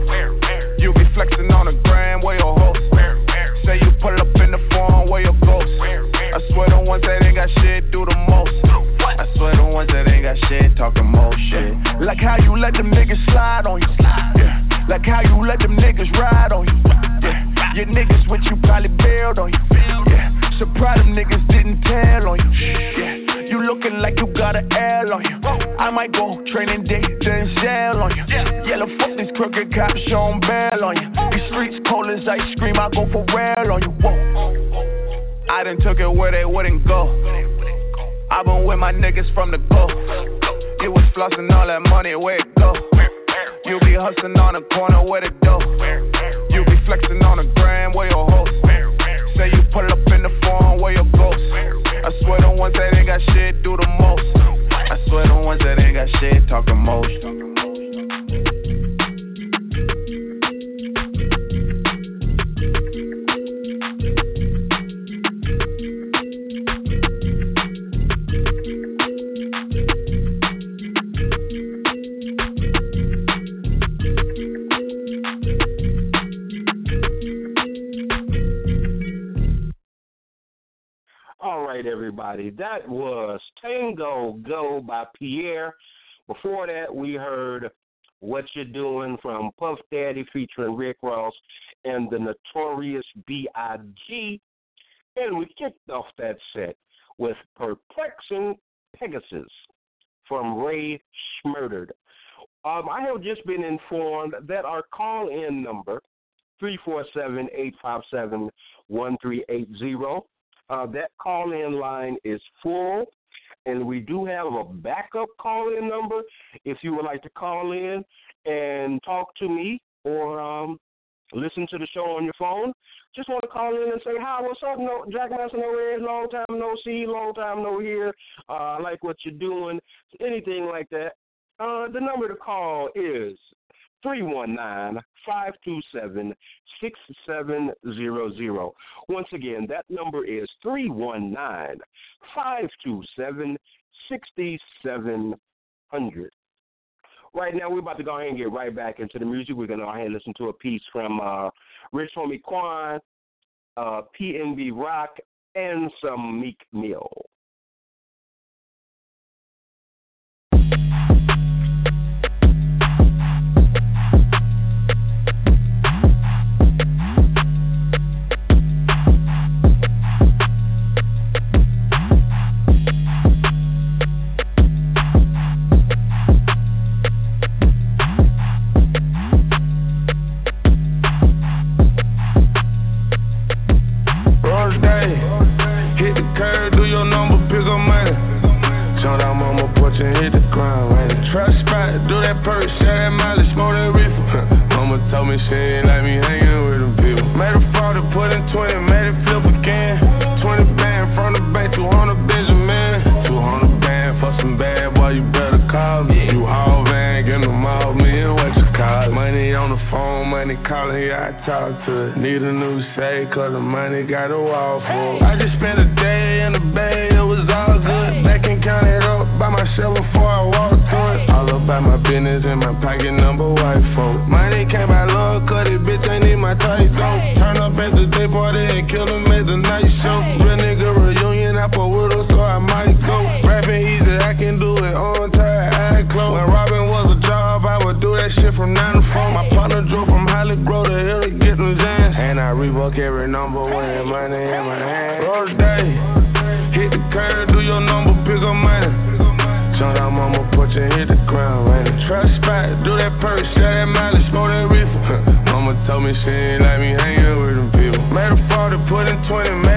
You be flexing on the gram, where your host? Say you it up in the phone, where your ghost? I swear the ones that ain't got shit do the most. I swear the ones that ain't got shit talking most shit. Like how you let them niggas slide on you. Yeah. Like how you let them niggas ride on you. Yeah. Your niggas with you probably bailed on you. Yeah. Surprised them niggas didn't tell on you. Yeah. You looking like you got an L on you. I might go training day, then sell on you. Yellow fuck these crooked cops, showing bail on you. These streets cold as ice cream, I go for real on you. Whoa. I done took it where they wouldn't go. I been with my niggas from the go. You was flossing all that money, where it go? You be hustling on the corner, where the dough? You be flexing on the gram, where your host? Say you it up in the phone, where your ghost? I swear the ones that ain't got shit do the most. I swear the ones that ain't got shit talk the most. Everybody. That was Tango Go by Pierre. Before that, we heard What You're Doing from Puff Daddy featuring Rick Ross and the Notorious B.I.G. And we kicked off that set with Perplexing Pegasus from Rae Sremmurd. Um, I have just been informed that our call in number, 347 857 1380, uh, that call in line is full, and we do have a backup call in number if you would like to call in and talk to me or um, listen to the show on your phone. Just want to call in and say, hi, what's up? No, Jackmaster Nored, long time no see, long time no hear. Uh, I like what you're doing, anything like that. Uh, the number to call is 319-527-6700. Once again, that number is 319-527-6700. Right now, we're about to go ahead and get right back into the music. We're going to go ahead and listen to a piece from uh, Rich Homie Quan, uh, PNB Rock, and some Meek Mill. woman, she ain't like me hanging with a bill. Made a fraud to put in 20, made it flip again. 20 band from the bank, 200 Benjamin. 200 band for some bad boy, you better call me. You haul van, get them all, me and what you call it. Money on the phone, money calling, yeah, I talk to it. Need a new say, cause the money got a wall for. I just spent a day in the bay, it was all good. Back and count it up by myself before I walked through it. All about my business and my pocket number white folk. Money my tight on. Turn up at the day party and kill him at the night show. Real nigga reunion, I put with so I might go. Rapping easy, I can do it on time, I close. When Robin was a job, I would do that shit from 9 to 4. My partner drove from Holly Grove to here to get them jams. And I rebook every number when money in my hand. Roll day, hit the curb, do your number, pick up money. Jumped out mama porch and hit the ground. Running. Trust spot, do that purse, sell that mileage, smoke that reefer told me she ain't like me hanging with them people. Made a fall to put in 20 man.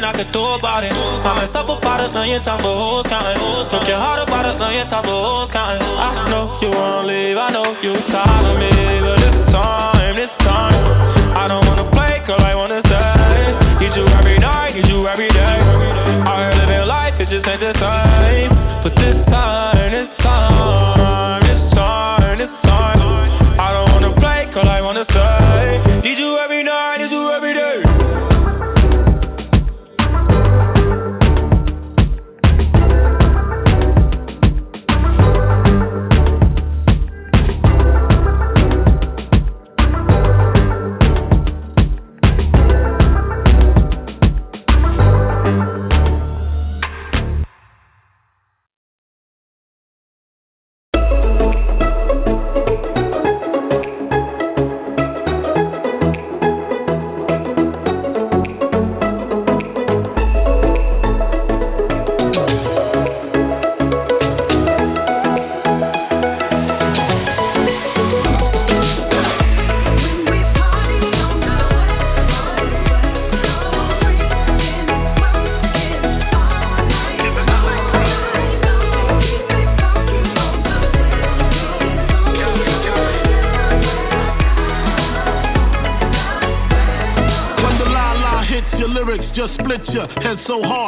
nothing I can do about it. I messed up about a million times the whole counting. Took your heart about a million times the whole counting. I know you won't leave, I know you're tired of me.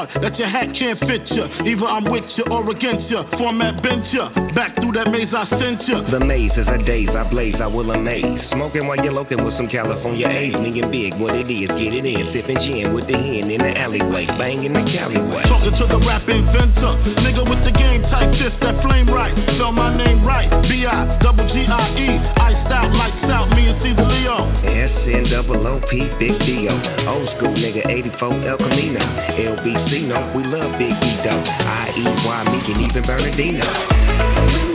Hard that your hat can't fit you. Either I'm with ya or against ya. Format bent ya. Back through that maze I sent ya. The maze is a daze, I blaze, I will amaze. Smoking while you're looking with some California A's. Me and big, what it is, get it in. Sipping gin with the hen in the alleyway. Banging the Callaway. Talking to the rap inventor. Nigga with the game type fist that flame right. Spell my name right. B I double G I E. Iced out, lights out, me and Caesar Leo. S N double O P, big D-O. Old school nigga, 84 El Camino. LBC, no, we love Big E though. I And even Bernardino.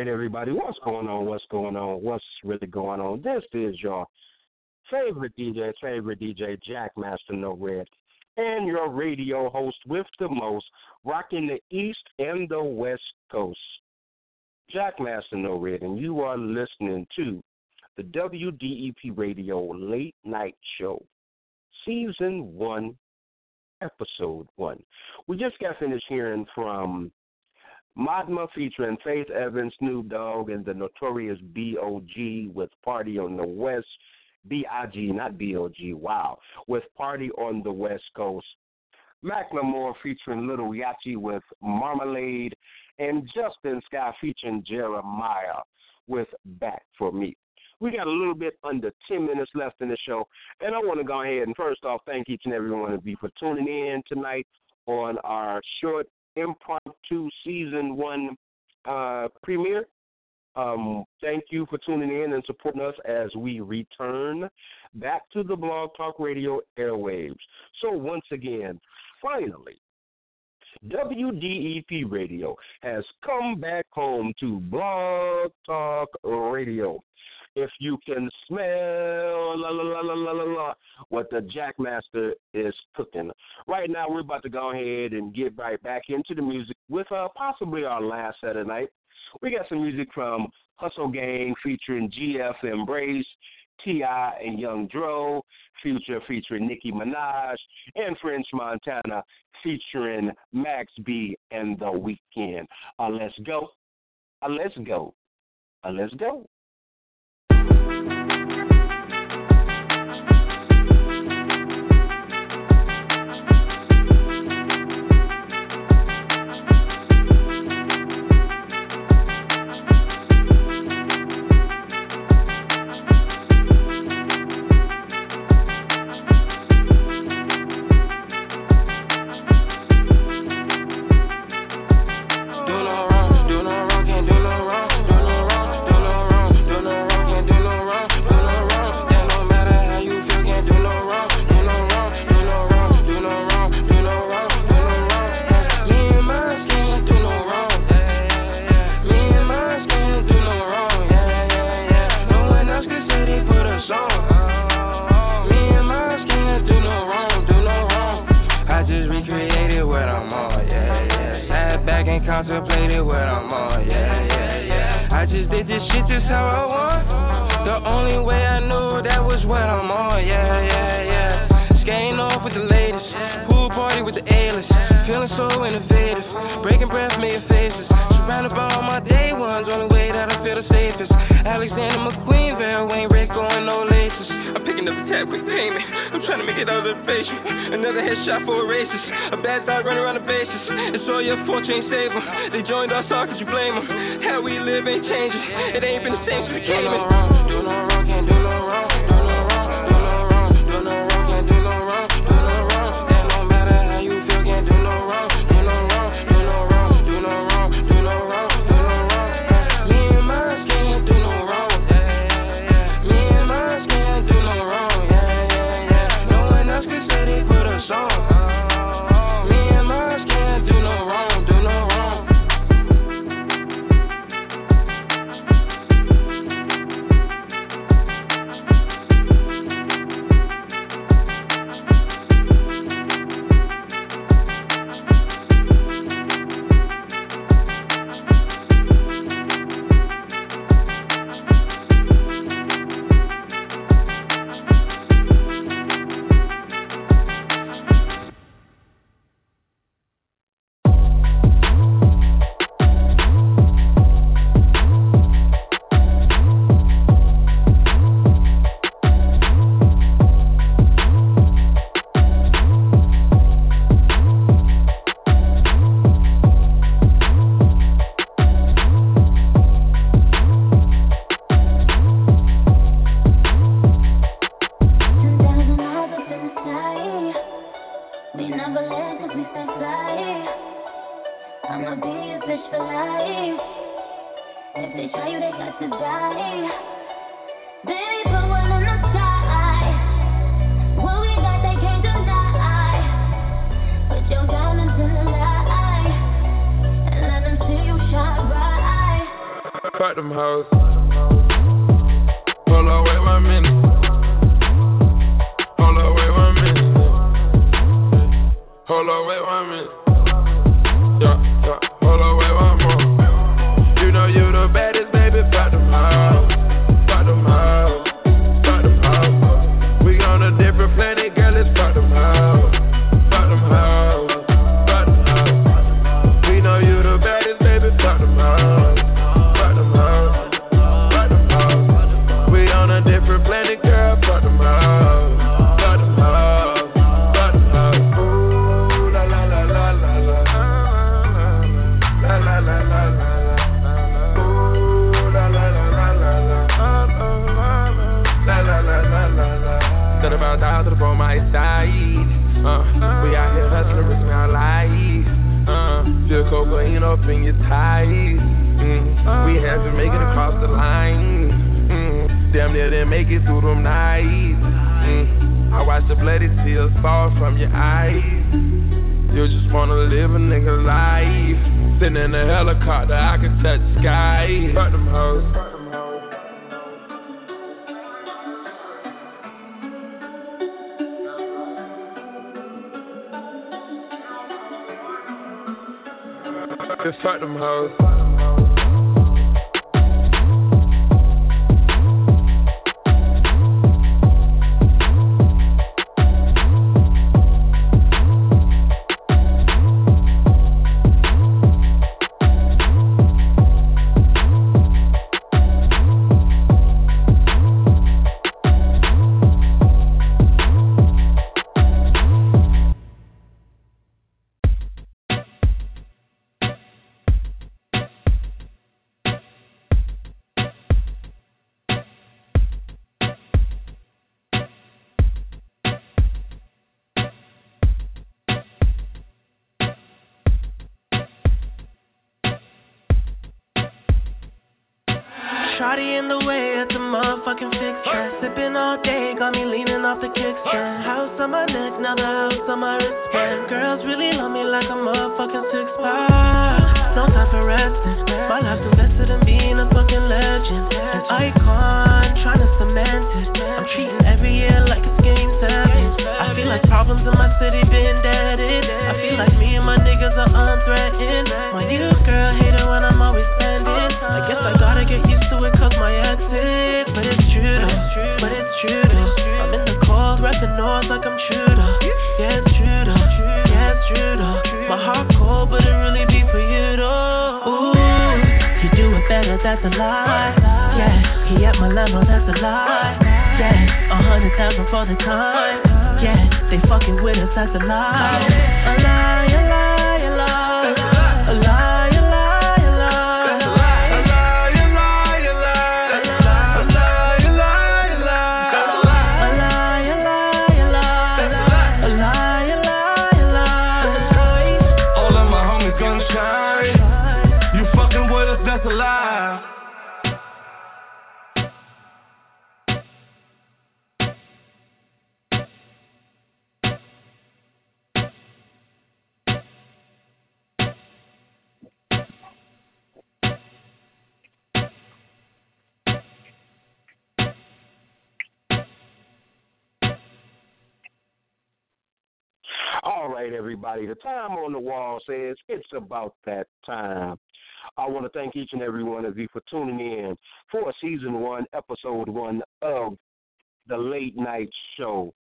Right, everybody. What's going on? What's going on? What's really going on? This is your favorite DJ, favorite DJ, Jackmaster Nored, and your radio host with the most, rocking the East and the West Coast. Jackmaster Nored, and you are listening to the WDEP Radio Late Night Show, Season 1, Episode 1. We just got finished hearing from Madma featuring Faith Evans, Snoop Dogg, and the notorious B.O.G. with Party on the West. B.I.G., not B.O.G., wow. With Party on the West Coast. Macklemore featuring Little Yachty with Marmalade. And Justine Skye featuring Jeremiah with Back for Me. We got a little bit under 10 minutes left in the show. And I want to go ahead and first off thank each and every one of you for tuning in tonight on our short impromptu season one uh, premiere. Um, thank you for tuning in and supporting us as we return back to the Blog Talk Radio airwaves. So, once again, finally, WDEP Radio has come back home to Blog Talk Radio if you can smell la la la la la la what the Jackmaster is cooking. Right now, we're about to go ahead and get right back into the music with uh, possibly our last set of night. We got some music from Hustle Gang featuring GF Embrace. T.I. and Young Dro, Future featuring Nicki Minaj, and French Montana featuring Max B and The Weeknd. Uh, let's go. Uh, let's go. Uh, let's go. Shotty in the way at the motherfucking fix track. Sipping all day, got me leaning off the kickstand. House on my neck, now the house on my wristband. Girls really love me like a motherfucking six pack. No time for resting. My life's invested in being a fucking legend. An icon, trying to cement it. I'm treating every year like it's game seven. I feel like problems in my city been deaded. I feel like me and my niggas are unthreatened. My new girl hate it when I'm always spending. I guess I gotta get used to it cause my ex is. But it's true though, but it's true though. I'm in the cold, repping north like I'm true. Yeah, it's true though, yeah, it's true though. My heart cold, but it really be for you though. Ooh, you do it better, that's a lie. Yeah, he at my level, that's a lie. Yeah, a hundred thousand for the time. Yeah, they fucking with us, that's a lie. A lie, everybody. The time on the wall says it's about that time. I want to thank each and every one of you for tuning in for season one, episode one of the late night show.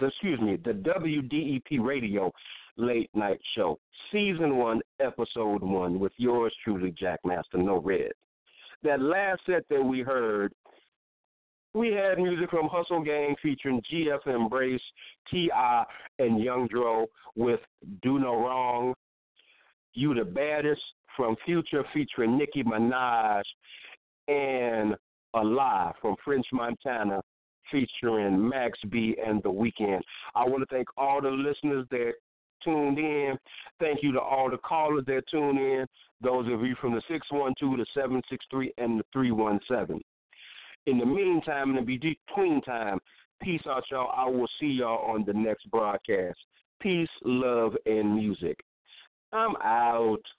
Excuse me, the WDEP radio late night show. Season one, episode one, with yours truly, Jackmaster Nored. That last set that we heard we had music from Hustle Gang featuring GF Embrace, T.I., and Young Dro with Do No Wrong. You the Baddest from Future featuring Nicki Minaj, and Alive from French Montana featuring Max B and The Weeknd. I want to thank all the listeners that tuned in. Thank you to all the callers that tuned in, those of you from the 612, the 763, and the 317. In the meantime, in the between time, peace out, y'all. I will see y'all on the next broadcast. Peace, love, and music. I'm out.